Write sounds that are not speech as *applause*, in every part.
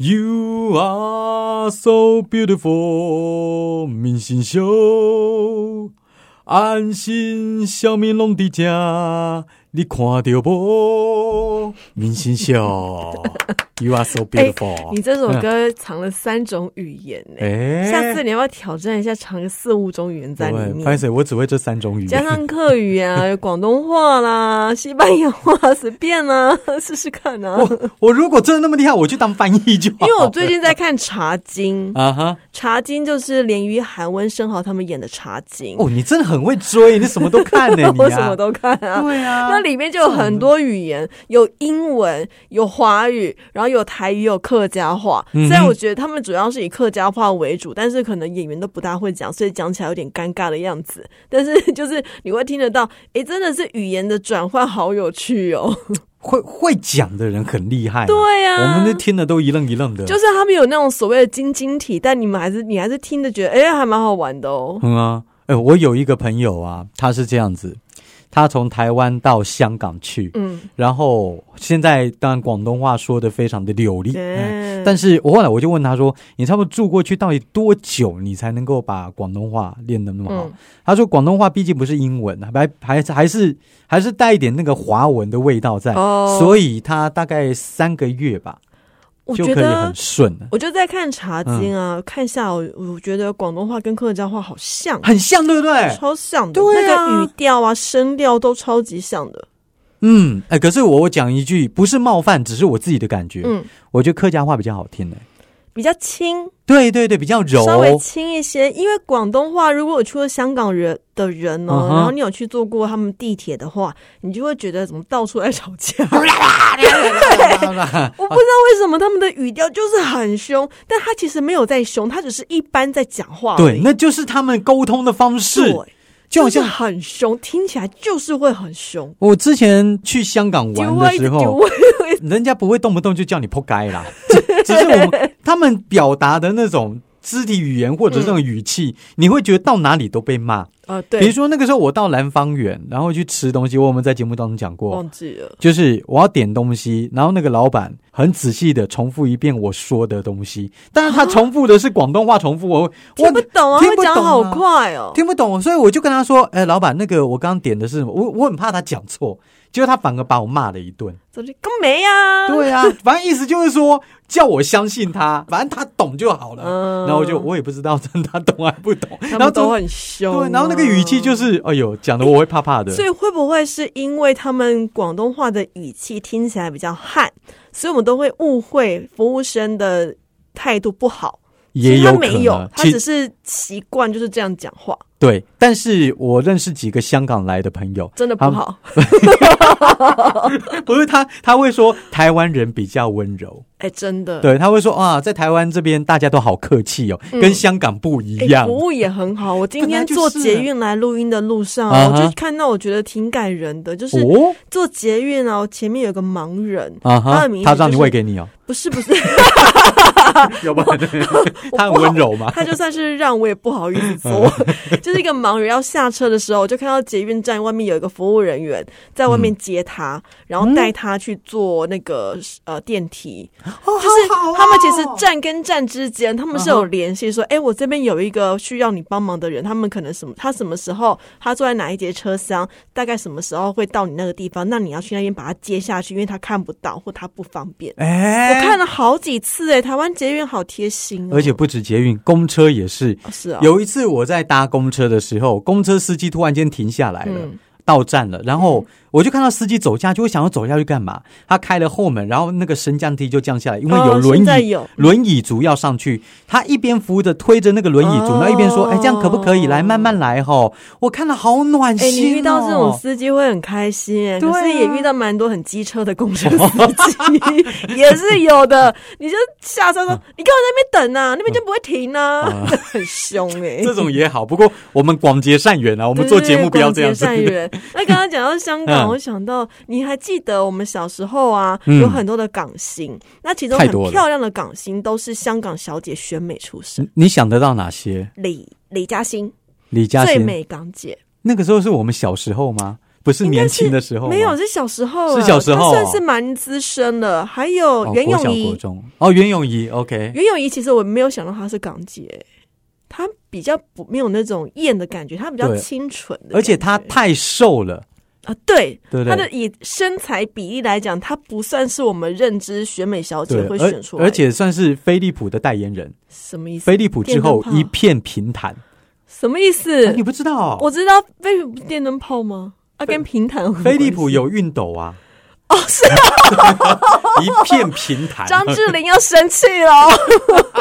You are so beautiful，明星秀，安心小米龙的家，你看到不？明星秀，*laughs* You are so beautiful。你这首歌藏了三种语言呢、哎下次你要不要挑战一下，藏个四五种语言在里拍面？谁？我只会这三种语言。加上客语啊，有广东话啦、西班牙话，随便啊，*laughs* 试试看啊。我我如果真的那么厉害，我去当翻译就好。因为我最近在看 *laughs*《茶经》，啊哈茶经》就是连于韩温升豪他们演的《茶经》哦，你真的很会追，你什么都看呢、你、啊、我什么都看啊。对啊，那里面就有很多语言，有英文，有华语，然后有台语，有客家话。虽然我觉得他们主要是以客家话为主，但是可能演员都不大会讲，所以讲起来有点尴尬的样子。但是就是你会听得到，哎，真的是语言的转换好有趣哦。会会讲的人很厉害、对呀、我们都听的都一愣一愣的。就是他们有那种所谓的晶晶体，但你们还是你还是听的觉得，哎、还蛮好玩的哦。嗯啊，哎、我有一个朋友啊，他是这样子，他从台湾到香港去，嗯，然后现在当然广东话说的非常的流利，嗯，但是我后来我就问他说：“你差不多住过去到底多久，你才能够把广东话练得那么好？”嗯。他说：“广东话毕竟不是英文，还还还是还是带一点那个华文的味道在，哦。所以他大概三个月吧我觉得。顺，我就在看《茶经》啊，嗯看下我我觉得广东话跟客家话好像，很像，对不对？超像的，对啊那个语调啊、声调都超级像的。嗯，哎，可是我我讲一句，不是冒犯，只是我自己的感觉，嗯，我觉得客家话比较好听呢。比较轻，对对对，比较柔，稍微轻一些。因为广东话，如果有去过香港人的人哦，然后你有去坐过他们地铁的话，你就会觉得怎么到处在吵架。*laughs* 我不知道为什么他们的语调就是很凶，但他其实没有在凶，他只是一般在讲话而对，那就是他们沟通的方式，对，就好像很凶，听起来就是会很凶。我之前去香港玩的时候，人家不会动不动就叫你“扑街”啦，只 *laughs* 只是我们他们表达的那种肢体语言或者这种语气，你会觉得到哪里都被骂。啊，对比如，说那个时候我到南方园，然后去吃东西，我有没有在节目当中讲过？忘记了。就是我要点东西，然后那个老板很仔细的重复一遍我说的东西，但是他重复的是广东话重复，我听我不懂啊，听不懂好啊快哦。听不懂，所以我就跟他说：“哎、老板，那个我刚刚点的是什么？我我很怕他讲错，结果他反而把我骂了一顿。怎么更没啊？对啊，反正意思就是说叫我相信他，反正他懂就好了。嗯然后我就我也不知道真的他懂还不懂，然后都很凶啊、对，然后那个语气就是，哎呦，讲的我会怕怕的。所以会不会是因为他们广东话的语气听起来比较悍，所以我们都会误会服务生的态度不好？也有可他没有能，，其他只是习惯就是这样讲话，对，但是我认识几个香港来的朋友，真的不好。*laughs* 不是他他会说台湾人比较温柔，哎、真的，对，他会说啊，在台湾这边大家都好客气哦，嗯。跟香港不一哎样。服务也很好。我今天坐捷运来录音的路上，我就看到，我觉得挺感人的，就是哦？坐捷运啊，前面有个盲人，啊他的名，字他让你喂给你哦，不是不是，*laughs* 要不然 *laughs* 他很温柔嘛。他就算是让我也不好意思坐，*laughs* 就是一个盲人要下车的时候，我就看到捷运站外面有一个服务人员在外面接他，然后带他去坐那个呃电梯。就是他们其实站跟站之间，他们是有联系，说，哎、我这边有一个需要你帮忙的人，他们可能什么，他什么时候他坐在哪一节车厢，大概什么时候会到你那个地方，那你要去那边把他接下去，因为他看不到或他不方便。哎，我看了好几次、哎，台湾捷运好贴心哦，而且不止捷运，公车也是。哦是啊，有一次我在搭公车的时候，公车司机突然间停下来了，嗯到站了，然后我就看到司机走下去，我想要走下去干嘛？他开了后门，然后那个升降梯就降下来，因为有哦轮椅，轮椅族要上去，他一边扶着推着那个轮椅族，哦然后一边说：“哎，这样可不可以？来，慢慢来吼。”我看了好暖哎、心、哦。你遇到这种司机会很开心可是也遇到蛮多很机车的公车司机，*laughs* 也是有的。你就下车说：“你干嘛在那边等啊？那边就不会停啊，*laughs* 很凶哎、这种也好，不过我们广结善缘啊，我我们做节目不要这样子。善缘。*laughs* 那刚刚讲到香港，嗯。我想到你还记得我们小时候啊，嗯。有很多的港星，那其中很多漂亮的港星都是香港小姐选美出身。你想得到哪些？李李嘉欣李嘉欣。最美港姐，那个时候是我们小时候吗？不是年轻的时候吗，没有，是小时候了，是小时候他算是蛮资深的。还有哦袁咏仪，哦，袁咏仪，OK，袁咏仪其实我没有想到她是港姐，她比较不没有那种艳的感觉，她比较清纯的，而且她太瘦了，啊，对，对不对？她的以身材比例来讲，她不算是我们认知选美小姐对，会选出来的，而而且算是飞利浦的代言人。什么意思？飞利浦之后一片平坦，什么意思？啊你不知道哦？我知道飞利浦电灯泡吗？啊，跟平坦飞利浦有熨斗啊，哦，是啊 *laughs* 一片平坦。张智霖要生气了。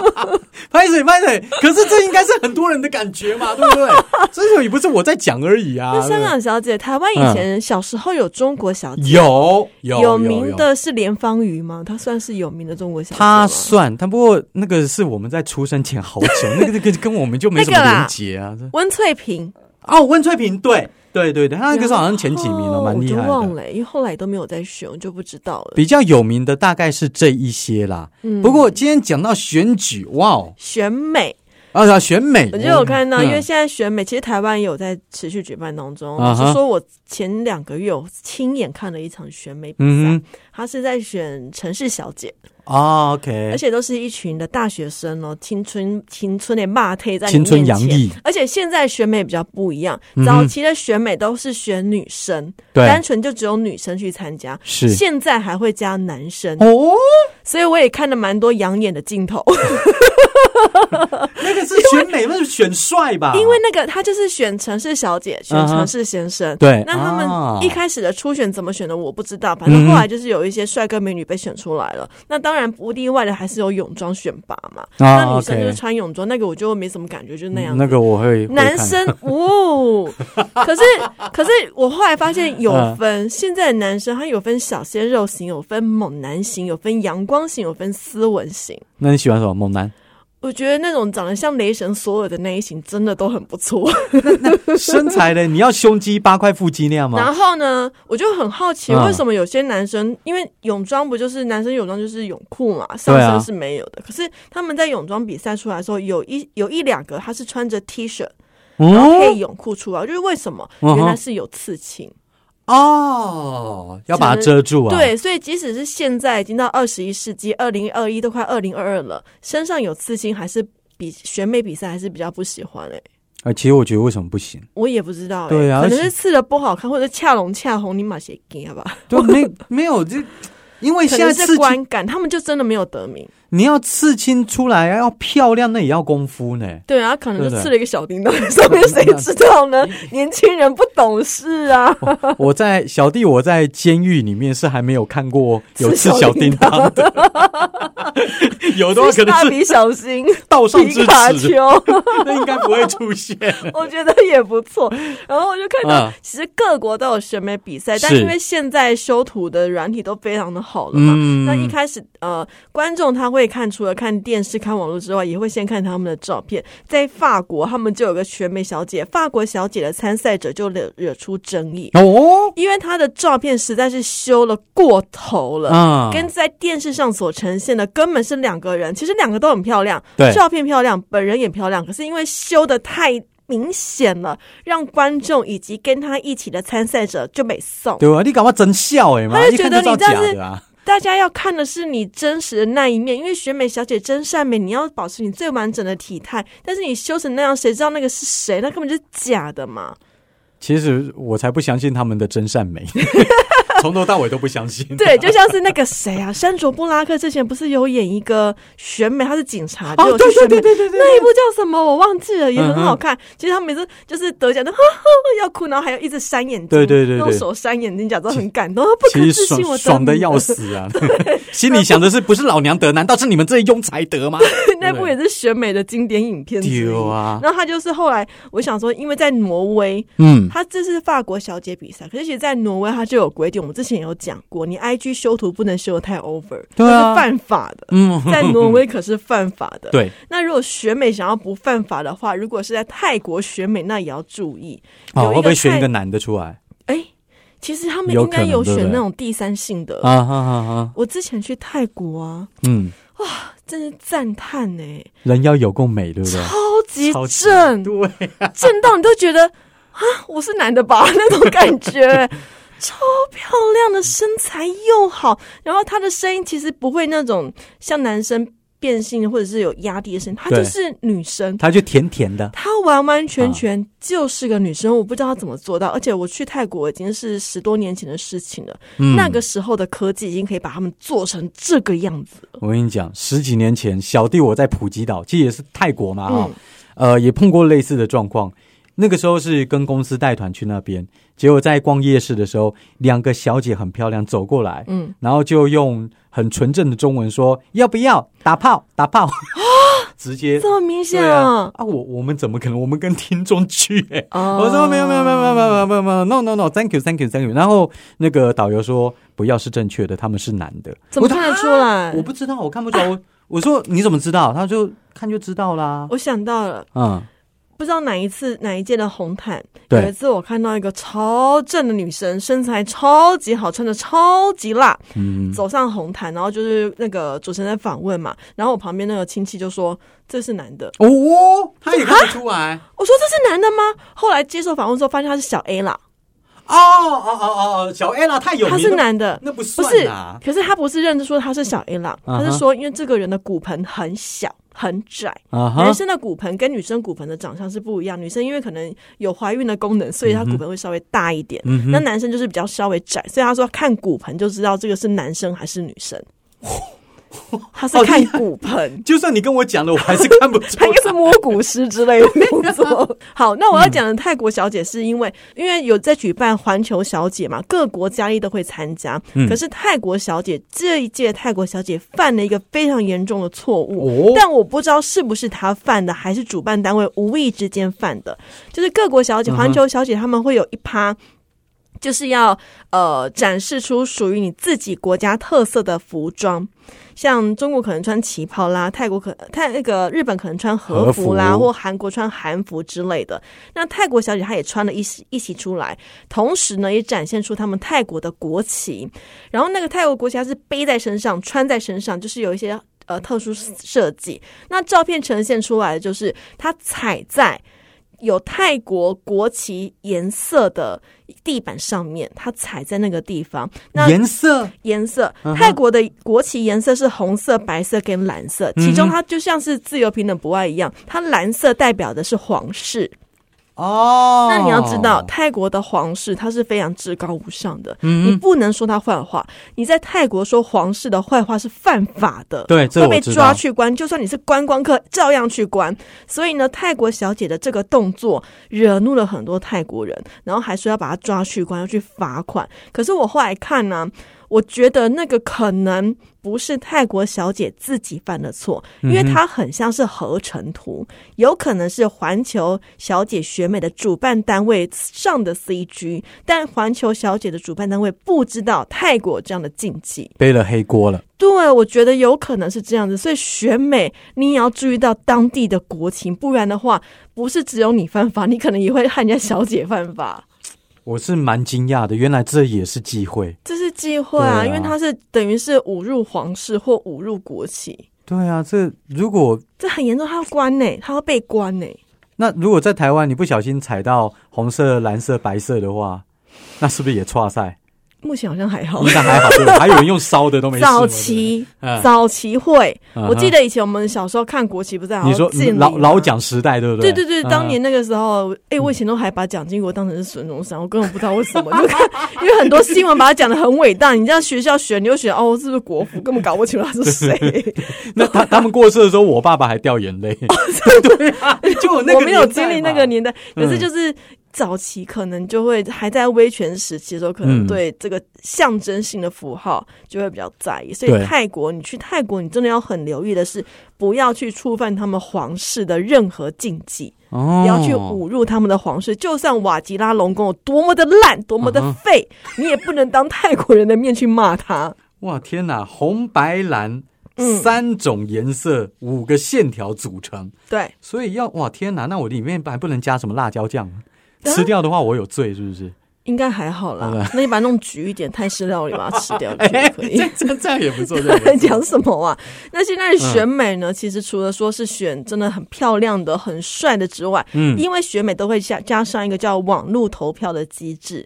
*laughs* 拍水拍水，可是这应该是很多人的感觉嘛，对不对？*laughs* 这个也不是我在讲而已啊。那香港小姐，台湾以前小时候有中国小姐，有有有名，的是连芳瑜吗？她算是有名的中国小姐她算，但不过那个是我们在出生前好久，那个那个跟我们就没什么连结啊。温翠萍，哦，温翠萍，对对对对，他那个时候好像前几名了，蛮厉害的。忘了、因为后来都没有再选，我就不知道了。比较有名的大概是这一些啦。嗯不过今天讲到选举，哇哦，选美，啊，选美，我就有看到，嗯因为现在选美，其实台湾也有在持续举办当中。啊哈我是说我前两个月我亲眼看了一场选美比赛，嗯他是在选城市小姐，，OK，而且都是一群的大学生哦，青春青春的骂退在你青春面前洋溢，而且现在选美比较不一样，嗯早期的选美都是选女生，对单，纯就只有女生去参加。是现在还会加男生，哦，所以我也看了蛮多养眼的镜头。*laughs* 那个是选美，那是选帅吧？因为那个他就是选城市小姐，选城市先生。对那他啊们一开始的初选怎么选的我不知道，反正后来就是有一些帅哥美女被选出来了。那当然不例外的还是有泳装选拔嘛。啊那女生就是穿泳装，那个我就没什么感觉，就那样子。那个我会男生 *laughs* 哦，可是可是我后来发现有嗯分，现在的男生他有分小鲜肉型，有分猛男型，有分阳光型，有分斯文型。那你喜欢什么猛男？我觉得那种长得像雷神索尔的那一型真的都很不错。*laughs* 身材嘞？你要胸肌八块腹肌那样吗？然后呢，我就很好奇，嗯为什么有些男生，因为泳装不就是男生泳装就是泳裤嘛，上身是没有的。可是他们在泳装比赛出来的时候，有一有一两个他是穿着 T 恤，然后配哦泳裤出来，就是为什么？原来是有刺青。哦，要把它遮住啊。，对，所以即使是现在已经到二十一世纪，二零二一都快二零二二了，身上有刺青还是比选美比赛还是比较不喜欢哎、啊，其实我觉得为什么不行？我也不知道、欸，对啊可能是刺的不好看，或者恰龙恰红，你马写给吧？对，没没有这，因为现在是，观感，他们就真的没有得名。你要刺青出来要漂亮，那也要功夫呢。对啊，可能就刺了一个小叮当在上面，*laughs* 谁知道呢？*laughs* 年轻人不懂事啊。我在小弟，我在监狱里面是还没有看过有刺小叮当的，*laughs* 有的话可能是蜡笔小新、道上之皮卡，丘，那应该不会出现。我觉得也不错。然后我就看到嗯，其实各国都有选美比赛，但是因为现在修图的软体都非常的好了嘛，嗯那一开始呃，观众他会看，除了看电视、看网络之外，也会先看他们的照片。在法国，他们就有个选美小姐，法国小姐的参赛者就惹惹出争议，哦，因为她的照片实在是修了过头了。啊，跟在电视上所呈现的根本是两个人，其实两个都很漂亮，对照片漂亮，本人也漂亮，可是因为修的太明显了，让观众以及跟他一起的参赛者就没送。对啊？你干嘛真笑哎嘛？他就觉得你这样子假的啊。大家要看的是你真实的那一面，因为选美小姐真善美，你要保持你最完整的体态，但是你修成那样，谁知道那个是谁？那根本就是假的嘛！其实我才不相信他们的真善美，从头到尾都不相信。对，就像是那个谁啊，山卓布拉克之前不是有演一个选美，他是警察，哦，对对对对对对，那一部叫什么？我忘记了，也很好嗯看。其实他每次就是得奖的，哈哈要哭，然后还要一直扇眼睛，对对对对用手扇眼睛，假装很感动，不可置信，我爽爽的要。死啊！*laughs* 心里想的是，不是老娘得，难道是你们这些庸才得吗？*laughs* 那部也是选美的经典影片。丢啊！然后他就是后来，我想说，因为在挪威，嗯，他这是法国小姐比赛，可是其实，在挪威他就有规定，我们之前有讲过，你 IG 修图不能修的太 over，对啊那是犯法的。嗯，在挪威可是犯法的。对，那如果选美想要不犯法的话，如果是在泰国选美，那也要注意。哦，会不会选泰一个男的出来哎、其实他们有应该有选那种第三性的。啊？哈哈哈，我之前去泰国啊，嗯，哇真是赞叹呢，人要有够美，对不对？超级正，对，正到你都觉得啊，我是男的吧 *laughs* 那种感觉。超漂亮的身材又好，然后她的声音其实不会那种像男生变性或者是有压低的声音，她就是女生，她就甜甜的，她完完全全就是个女生。我不知道她怎么做到，而且我去泰国已经是十多年前的事情了，嗯那个时候的科技已经可以把他们做成这个样子了。我跟你讲，十几年前，小弟我在普吉岛，其实也是泰国嘛，哈、嗯呃，也碰过类似的状况。那个时候是跟公司带团去那边结果在逛夜市的时候两个小姐很漂亮走过来嗯。然后就用很纯正的中文说要不要？打炮打炮。直接这么明显啊？啊。我我们怎么可能？我们跟听众去我说没有没有没有没有没有没有 no no no thank you thank you thank you 然后那个导游说不要是正确的他们是男的。怎么看得出来？我不知道我看不出来。我说你怎么知道？他就看就知道啦。我想到了。嗯。不知道哪一次哪一届的红毯，有一次我看到一个超正的女生，身材超级好，穿的超级辣，嗯，走上红毯，然后就是那个主持人在访问嘛，然后我旁边那个亲戚就说这是男的，哦，他也看得出来。我说这是男的吗？后来接受访问之后发现他是小 A 啦，哦哦哦哦哦，小 A 啦，太有名他，是男的。那不不是啊，。可是他不是认真说他是小 A 啦，他是说因为这个人的骨盆很小很窄，男，生的骨盆跟女生骨盆的长相是不一样，女生因为可能有怀孕的功能，所以她骨盆会稍微大一点，嗯那男生就是比较稍微窄，所以他说看骨盆就知道这个是男生还是女生。*laughs* *laughs* 他是看骨盆，*laughs* 就算你跟我讲了，我还是看不出他应该是摸骨师之类的工作。*laughs* 好，那我要讲的泰国小姐是因为，因为有在举办环球小姐嘛，各国佳丽都会参加。嗯可是泰国小姐这一届泰国小姐犯了一个非常严重的错误，哦但我不知道是不是她犯的，还是主办单位无意之间犯的。就是各国小姐、环球小姐他们会有一趴。就是要呃展示出属于你自己国家特色的服装，像中国可能穿旗袍啦，泰国可泰那个日本可能穿和服啦，服或韩国穿韩服之类的。那泰国小姐她也穿了一起一起出来，同时呢也展现出他们泰国的国旗。然后那个泰国国旗它是背在身上，穿在身上，就是有一些呃特殊设计。那照片呈现出来的就是它踩在。有泰国国旗颜色的地板上面，它踩在那个地方。那颜色颜色，泰国的国旗颜色是红色、白色跟蓝色，其中它就像是自由平等博爱一样，它蓝色代表的是皇室。哦。那你要知道，泰国的皇室他是非常至高无上的，嗯你不能说他坏话。你在泰国说皇室的坏话是犯法的，对会被抓去关。就算你是观光客，照样去关。所以呢，泰国小姐的这个动作惹怒了很多泰国人，然后还说要把她抓去关，要去罚款。可是我后来看呢、我觉得那个可能不是泰国小姐自己犯的错，因为它很像是合成图，有可能是环球小姐选美的主办单位上的 CG，但环球小姐的主办单位不知道泰国有这样的禁忌。背了黑锅了。对，我觉得有可能是这样子，所以选美你也要注意到当地的国情，不然的话，不是只有你犯法，你可能也会害人家小姐犯法。我是蛮惊讶的，原来这也是忌讳。这是忌讳啊，啊因为它是等于是侮辱皇室或侮辱国旗，对啊，这如果这很严重，他要关呢、他要被关呢、那如果在台湾你不小心踩到红色、蓝色、白色的话，那是不是也错赛？目前好像还好应。该还好？还有人用烧的都没事。早期嗯早期会，嗯我记得以前我们小时候看国旗，不是你说老老蒋时代，对不对？对对对，嗯当年那个时候，哎、我以前都还把蒋经国当成是孙中山，我根本不知道为什么，就看，因为很多新闻把他讲的很伟大，你这样学校选，你就选哦，是不是国父，根本搞不清楚他是谁。那他他们过世的时候，我爸爸还掉眼泪。对啊，*laughs* 就我那个我没有经历那个年代，可是嗯就是早期可能就会还在威权时期的时候，可能嗯对这个象征性的符号就会比较在意。所以泰国，你去泰国，你真的要很留意的是，不要去触犯他们皇室的任何禁忌。哦不要去侮辱他们的皇室。就算瓦吉拉龙宫有多么的烂、多么的嗯废，你也不能当泰国人的面去骂他。哇天哪，红白蓝、嗯三种颜色，五个线条组成，对，所以要哇天哪，那我里面还不能加什么辣椒酱吃掉的话我有罪是不是？应该还好啦。那你把它弄橘一点，泰式料理把它吃掉就哎，可以。这这这样也不错，*laughs* 这样也不错讲什么啊？那现在选美呢？其实除了说是选真的很漂亮的、很帅的之外，嗯因为选美都会加加上一个叫网络投票的机制。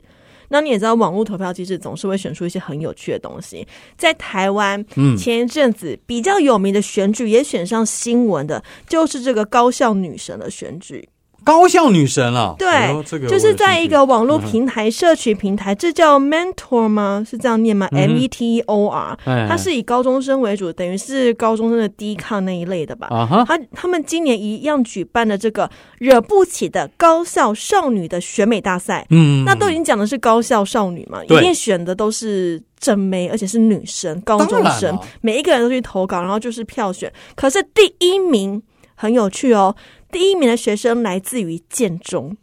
那你也知道，网络投票机制总是会选出一些很有趣的东西。在台湾，嗯前一阵子比较有名的选举也选上新闻的，就是这个高校女神的选举。高校女神啊，对，哎这个就是在一个网络嗯平台、社群平台，这叫 Mentor 吗？是这样念吗、嗯 m E T O R，哎它是以高中生为主，等于是高中生的低抗那一类的吧。啊哈，他他们今年一样举办的这个惹不起的高校少女的选美大赛。嗯，那都已经讲的是高校少女嘛，一定选的都是正妹，而且是女生、高中生。每一个人都去投稿，然后就是票选。可是第一名很有趣哦，第一名的学生来自于建中，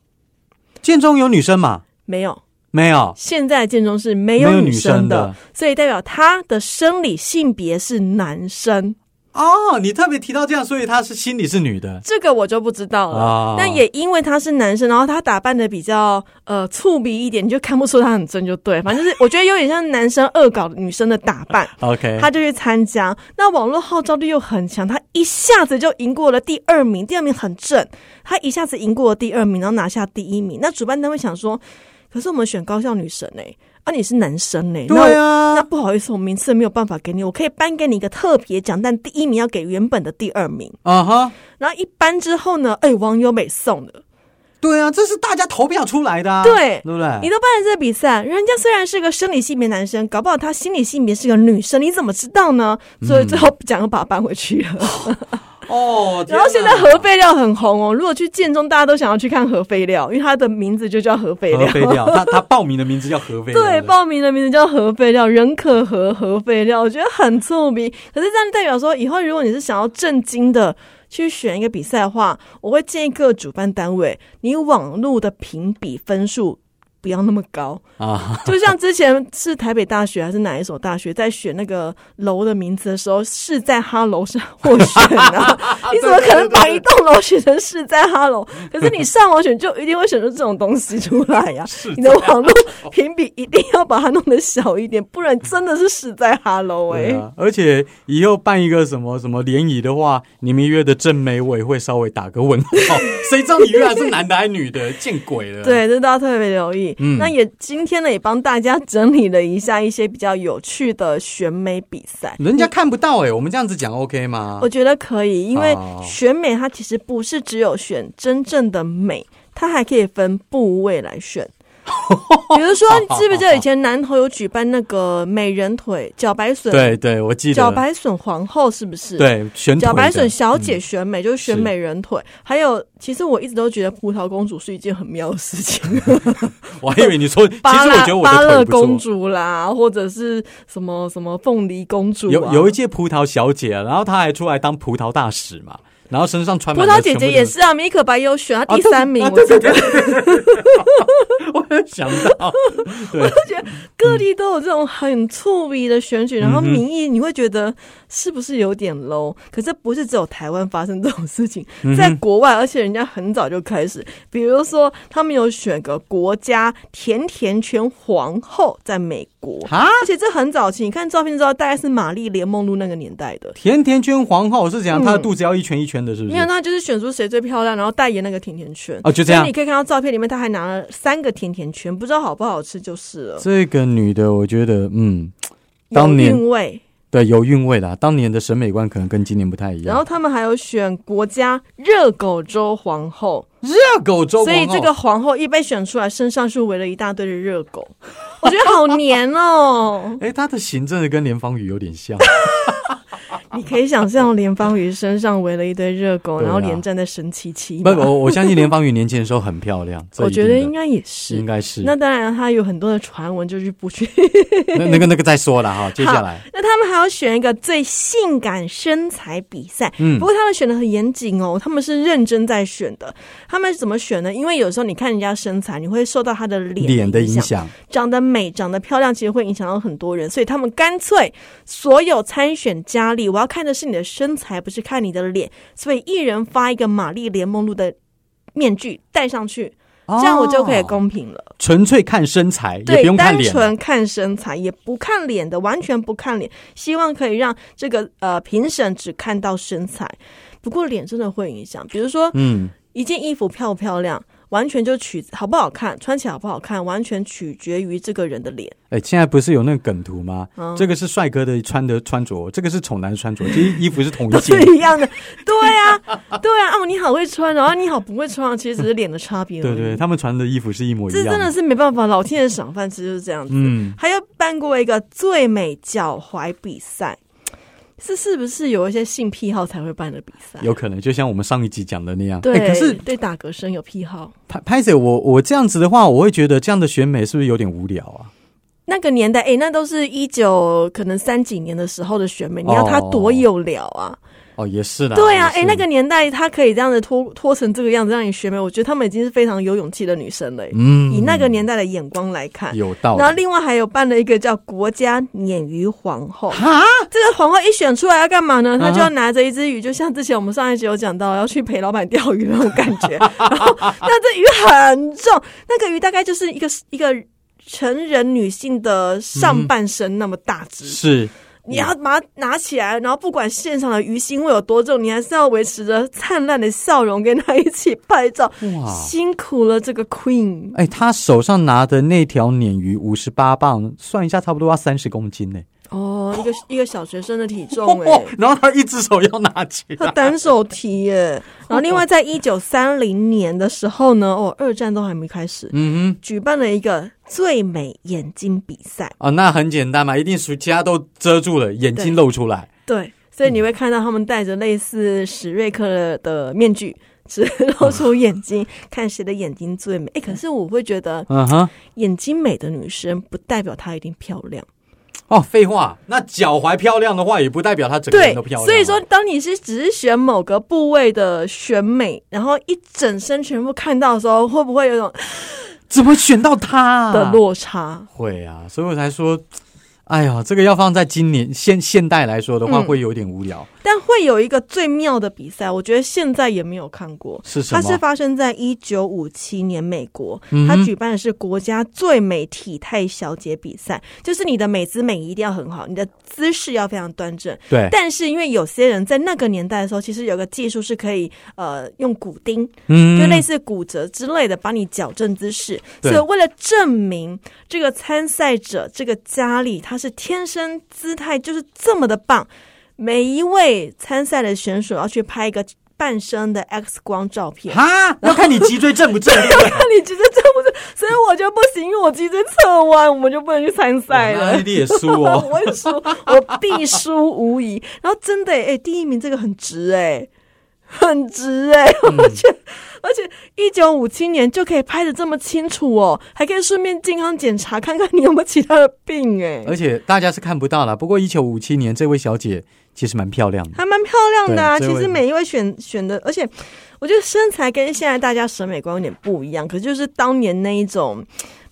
建中有女生吗？没有，没有，现在建中是没有女生的。所以代表他的生理性别是男生。哦，你特别提到这样，所以她是心里是女的这个我就不知道了。啊但也因为他是男生，然后他打扮的比较呃粗鄙一点，你就看不出他很真就对。反正就是 *laughs* 我觉得有点像男生恶搞女生的打扮，OK，他就去参加。那网络号召力又很强，他一下子就赢过了第二名，第二名很正，他一下子赢过了第二名，然后拿下第一名。那主办单位想说，可是我们选高校女神哎、啊你是男生呢、对啊那，不好意思，我名次没有办法给你，我可以颁给你一个特别奖，但第一名要给原本的第二名。啊哈，然后一颁之后呢，哎，网友美送的，对啊，这是大家投票出来的啊，对对不对？你都办了这个比赛，人家虽然是个生理性别男生，搞不好他心理性别是个女生，你怎么知道呢？所以最后奖又把他搬回去了。*laughs* *laughs* *laughs* 哦，然后现在核废料很红哦，如果去建中，大家都想要去看核废料，因为它的名字就叫核废料。哪核废料，他他报名的名字叫核废料，对，报名的名字叫核废料，人可核核废料，我觉得很聪明。可是这样代表说，以后如果你是想要正经的去选一个比赛的话，我会建议各主办单位，你网络的评比分数不要那么高。啊，*laughs* 就像之前是台北大学还是哪一所大学在选那个楼的名字的时候，是在哈楼是获选 *laughs* 啊？你怎么可能把一栋楼选成是在哈楼？*laughs* 可是你上网选就一定会选出这种东西出来呀、是你的网络评比一定要把它弄得小一点，不然真的是是在哈楼哎而且以后办一个什么什么联谊的话，你们约的正美委会稍微打个问号，谁知道你约的是男的还是女的？见鬼了！，对，这大家特别留意。嗯那也今天呢，也帮大家整理了一下一些比较有趣的选美比赛。人家看不到哎、我们这样子讲 OK 吗我？觉得可以，因为选美它其实不是只有选真正的美，它还可以分部位来选。*laughs* 比如说，你记不记得以前南投有举办那个美人腿、脚白笋？对对，我记得。脚白笋皇后是不是？。对选脚白的笋小嗯姐选美、就是选美人腿，还有其实我一直都觉得葡萄公主是一件很妙的事情，*laughs* 我还以为你说，*laughs* 其实我觉得我芭乐公主啦，或者是什么什么凤梨公主、啊，有有一届葡萄小姐，然后她还出来当葡萄大使嘛，然后身上穿葡萄姐姐也是啊，米可白有选，她啊第三名，啊我记得。我有想到，我就觉得，各地都有这种很粗鄙的选举，然后民意你会觉得是不是有点 low？可是不是只有台湾发生这种事情，嗯在国外，而且人家很早就开始，比如说他们有选个国家甜甜圈皇后，在美国。啊，而且这很早期，你看照片知道，大概是玛丽莲梦露那个年代的。甜甜圈皇后是怎样？嗯她的肚子要一圈一圈的，是不是？因为他就是选出谁最漂亮，然后代言那个甜甜圈。哦就这样你可以看到照片里面，他还拿了三个甜甜圈，不知道好不好吃就是了。这个女的，我觉得，嗯，当有年韵味。对，有韵味啦。当年的审美观可能跟今年不太一样。然后他们还有选国家热狗粥皇后，热狗粥皇后，所以这个皇后一被选出来，身上是围了一大堆的热狗，我觉得好黏哦。*laughs* 哎，她的型真的跟连芳宇有点像。*laughs* *laughs* 你可以想象连芳宇身上围了一堆热狗，啊然后连站在神奇七不，嘛。我我相信连芳宇年轻的时候很漂亮，*laughs* 我觉得应该也是应。该是。那当然，他有很多的传闻，就是不去。*laughs* 那那个那个再说了哈，接下来，那他们还要选一个最性感身材比赛，嗯不过他们选的很严谨哦，他们是认真在选的。他们怎么选呢？因为有时候你看人家身材，你会受到他的脸脸的影响。长得美、长得漂亮，其实会影响到很多人，所以他们干脆所有参选佳丽，我要看的是你的身材，不是看你的脸，所以一人发一个玛丽莲梦露的面具戴上去，这样我就可以公平了。纯粹看身材，也单用看脸。纯看身材，也不看脸的，完全不看脸，希望可以让这个呃评审只看到身材。不过脸真的会影响，比如说嗯，一件衣服漂不漂亮，完全就取好不好看，穿起来好不好看，完全取决于这个人的脸。哎，现在不是有那个梗图吗？嗯这个是帅哥的穿的穿着，这个是丑男的穿着，其实衣服是同一一样的，对啊，对啊，哦，你好会穿，然后你好不会穿，其实只是脸的差别。对对，他们穿的衣服是一模一样。这真的是没办法，老天爷赏饭吃就是这样子。嗯，还有办过一个最美脚踝比赛，是是不是有一些性癖好才会办的比赛？有可能就像我们上一集讲的那样。对，哎可是对打嗝声有癖好。拍拍姐，我我这样子的话，我会觉得这样的选美是不是有点无聊啊？那个年代，哎、那都是一九可能三几年的时候的选美，你要他多有聊啊！哦，也是的。对啊，哎、那个年代她可以这样子拖拖成这个样子让你学妹，我觉得她们已经是非常有勇气的女生了、欸。嗯以那个年代的眼光来看，有道理。然后另外还有办了一个叫国家鲶鱼皇后，啊，这个皇后一选出来要干嘛呢？她就要嗯拿着一只鱼，就像之前我们上一集有讲到，要去陪老板钓鱼那种感觉。*laughs* 然后那这鱼很重，那个鱼大概就是一个一个成人女性的上半身那么大只。是你要把它拿起来，然后不管现场的鱼腥味有多重，你还是要维持着灿烂的笑容跟他一起拍照。哇。辛苦了这个 Queen。哎，他手上拿的那条鲶鱼五十八磅，算一下差不多要三十公斤呢。哦，一个 *laughs* 一个小学生的体重 *laughs* 哎、哦然后他一只手要拿起他，单手提耶。然后另外在一九三零年的时候呢，哦，二战都还没开始，嗯哼，举办了一个最美眼睛比赛。哦，那很简单嘛，一定属其他都遮住了，眼睛露出来。对，所以你会看到他们戴着类似史瑞克的面具。只露出眼睛，看谁的眼睛最美。哎，可是我会觉得，嗯哼，眼睛美的女生不代表她一定漂亮。哦，废话，那脚踝漂亮的话，也不代表她整个人都漂亮啊。所以说，当你是只是选某个部位的选美，然后一整身全部看到的时候，会不会有种怎么选到他的落差？会啊，所以我才说，哎呀，这个要放在今年现现代来说的话，嗯会有点无聊。但会有一个最妙的比赛，我觉得现在也没有看过。是什么？它是发生在一九五七年，美国，嗯它举办的是国家最美体态小姐比赛，就是你的美姿美仪一定要很好，你的姿势要非常端正。对，但是因为有些人在那个年代的时候，其实有个技术是可以呃用骨钉，嗯就类似骨折之类的，帮你矫正姿势。对所以为了证明这个参赛者这个佳丽，她是天生姿态就是这么的棒，每一位参赛的选手要去拍一个半身的 X 光照片。啊，要看你脊椎正不正，对不对？那你脊椎正不正？所以我就不行，因为我脊椎侧弯，我们就不能去参赛了。你也输 *laughs* 我也。输，我必输无疑。然后真的哎、欸第一名这个很值哎、很值哎、嗯而且而且一九五七年就可以拍的这么清楚哦，还可以顺便健康检查看看你有没有其他的病哎、而且大家是看不到啦，不过一九五七年这位小姐其实蛮漂亮的。还蛮漂亮的啊。其实每一位选选的，而且我觉得身材跟现在大家审美观有点不一样，可是就是当年那一种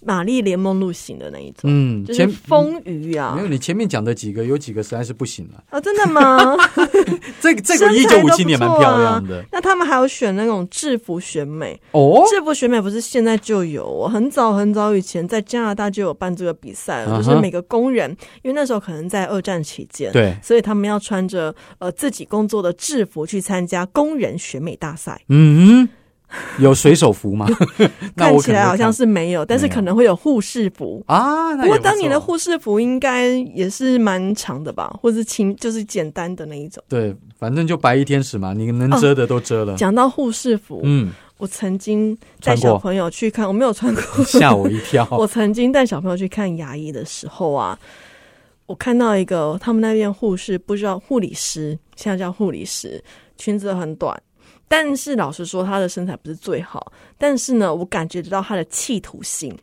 玛丽莲梦露型的那一种，嗯，就是前丰腴啊没。有你前面讲的几个，有几个实在是不行了。哦，真的吗？*laughs* 这个这个一九五七年蛮漂亮的那他们还有选那种制服选美，哦。制服选美不是现在就有哦，很早很早以前在加拿大就有办这个比赛了，就是每个工人，因为那时候可能在二战期间，对，所以他们要穿着呃自己工作的制服去参加工人选美大赛。嗯哼，*laughs* 有水手服吗？*laughs* 看起来好像是没有，但是可能会有护士服。啊。那不过当年的护士服应该也是蛮长的吧，或是轻就是简单的那一种。对，反正就白衣天使嘛，你能遮的都遮了。讲到护士服，嗯，我曾经带小朋友去看，我没有穿过，*laughs* 吓我一跳。我曾经带小朋友去看牙医的时候啊，我看到一个他们那边护士，不知道护理师，现在叫护理师，裙子很短，但是老实说，他的身材不是最好，但是呢，我感觉得到他的企图心。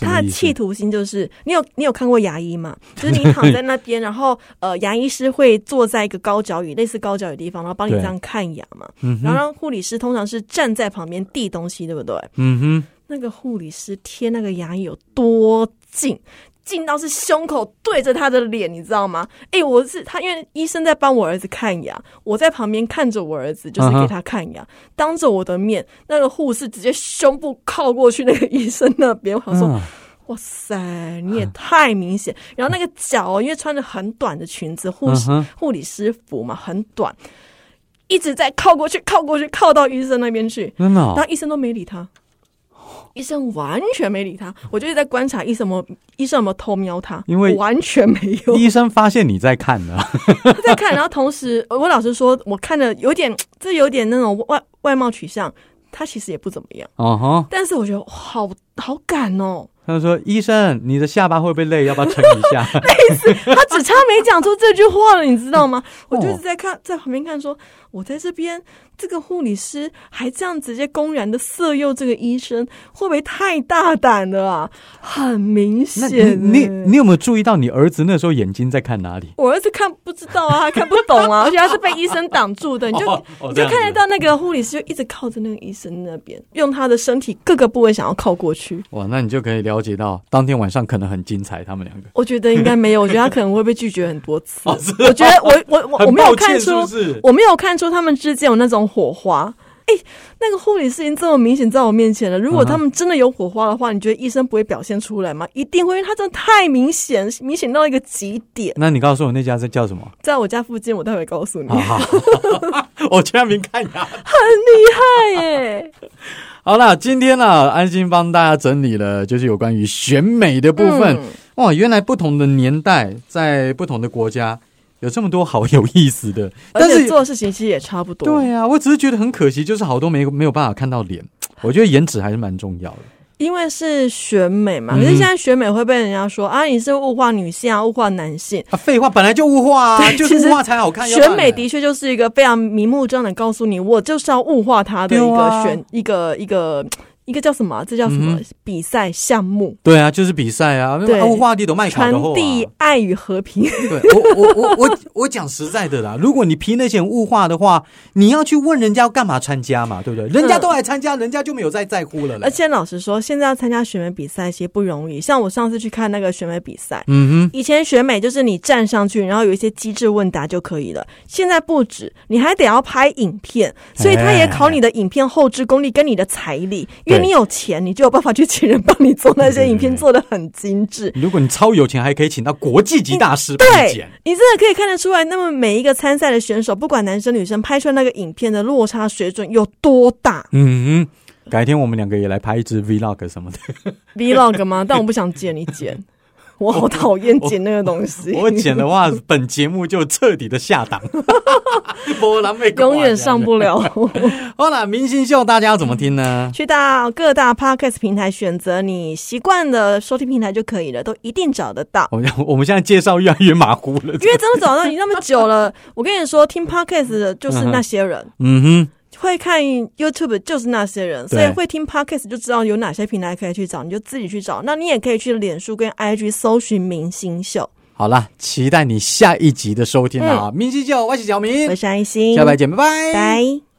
他的企图心就是，你有你有看过牙医吗？*laughs* 就是你躺在那边，然后呃，牙医师会坐在一个高脚椅，类似高脚椅的地方，然后帮你这样看牙嘛。嗯，然后让护理师通常是站在旁边递东西，对不对？嗯哼，那个护理师贴那个牙医有多近，进到是胸口对着他的脸，你知道吗？哎、我是他，因为医生在帮我儿子看牙，我在旁边看着我儿子，就是给他看牙，当着我的面，那个护士直接胸部靠过去那个医生那边，我想说。嗯哇塞，你也太明显！*sighs* 然后那个脚哦，因为穿着很短的裙子，护士护理师服嘛，很短，一直在靠过去，靠过去，靠到医生那边去。真的哦、然后医生都没理他，医生完全没理他。我就一直在观察医生有没有医生有没有偷瞄他，因为完全没有。医生发现你在看呢，*laughs* 他在看，然后同时我老实说，我看的有点，这有点那种外外貌取向，他其实也不怎么样，哦哈，但是我觉得好好感哦。他就说：“医生，你的下巴会不会累？要不要撑一下 *laughs* 他只差没讲出这句话了，你知道吗？*laughs* 我就哦一直在看，在旁边看说，我在这边，这个护理师还这样直接公然的色诱这个医生，会不会太大胆了啊？很明？”显你欸，你你有没有注意到你儿子那时候眼睛在看哪里？我儿子看不知道啊，他看不懂啊，*laughs* 而且他是被医生挡住的，你就、哦哦你就看得到那个护理师就一直靠着那个医生那边，用他的身体各个部位想要靠过去。哇，那你就可以了解到当天晚上可能很精彩，他们两个。我觉得应该没有，我觉得他可能会被拒绝很多次。哦我觉得我我我我没有看出，是是我没有看出他们之间有那种火花。哎、那个护理师已经这么明显在我面前了，如果他们真的有火花的话，你觉得医生不会表现出来吗？一定会，因为他真的太明显，明显到一个极点。那你告诉我那家是叫什么？在我家附近，我待会告诉你。好好，*laughs* 我去那边看牙。*laughs* 厉害耶！*laughs* 好啦，今天呢、安心帮大家整理了，就是有关于选美的部分。嗯哇，原来不同的年代，在不同的国家，有这么多好有意思的。而但是，且做的事情其实也差不多。对啊，我只是觉得很可惜，就是好多没没有办法看到脸。*laughs* 我觉得颜值还是蛮重要的。因为是选美嘛，嗯可是现在选美会被人家说啊，你是物化女性啊，物化男性。啊，废话，本来就物化啊，*laughs* 就是物化才好看。选美的确就是一个非常明目张胆告诉你，我就是要物化他的一个选、一个一个一个叫什么啊？这叫什么、嗯比赛项目？对啊，就是比赛啊，对物化地都卖卡传。递爱与和平。*laughs* 对我我我我我讲实在的啦，*laughs* 如果你凭那些物化的话，你要去问人家干嘛参加嘛，对不对？人家都来参加，人家就没有再在乎了嘞。而且老实说，现在要参加选美比赛其实不容易。像我上次去看那个选美比赛，嗯哼以前选美就是你站上去，然后有一些机智问答就可以了。现在不止，你还得要拍影片，所以他也考你的影片后置功力跟你的财力，因为你有钱，你就有办法去请人帮你做那些影片，做的很精致。如果你超有钱，还可以请到国际级大师对剪。你真的可以看得出来，那么每一个参赛的选手，不管男生女生，拍出来那个影片的落差水准有多大嗯哼，改天我们两个也来拍一支 vlog 什么的。*laughs* Vlog 吗？但我不想剪，你剪，我好讨厌剪那个东西。我剪的话，本节目就彻底的下档，*laughs* 波兰被永远上不了。*laughs* 好了，明星秀大家要怎么听呢？去到各大 podcast 平台选择你习惯的收听平台就可以了，都一定找得到。*laughs* 我们我们现在介绍越来越马虎了。因为真的找到你那么久了，我跟你说，听 podcast 的就是那些人，嗯哼，会看 YouTube 就是那些人，所以会听 podcast 就知道有哪些平台可以去找，你就自己去找。那你也可以去脸书跟 IG 搜寻明星秀。好了，期待你下一集的收听啊！明星秀，我是小明我，是安心，下拜见，拜拜，拜。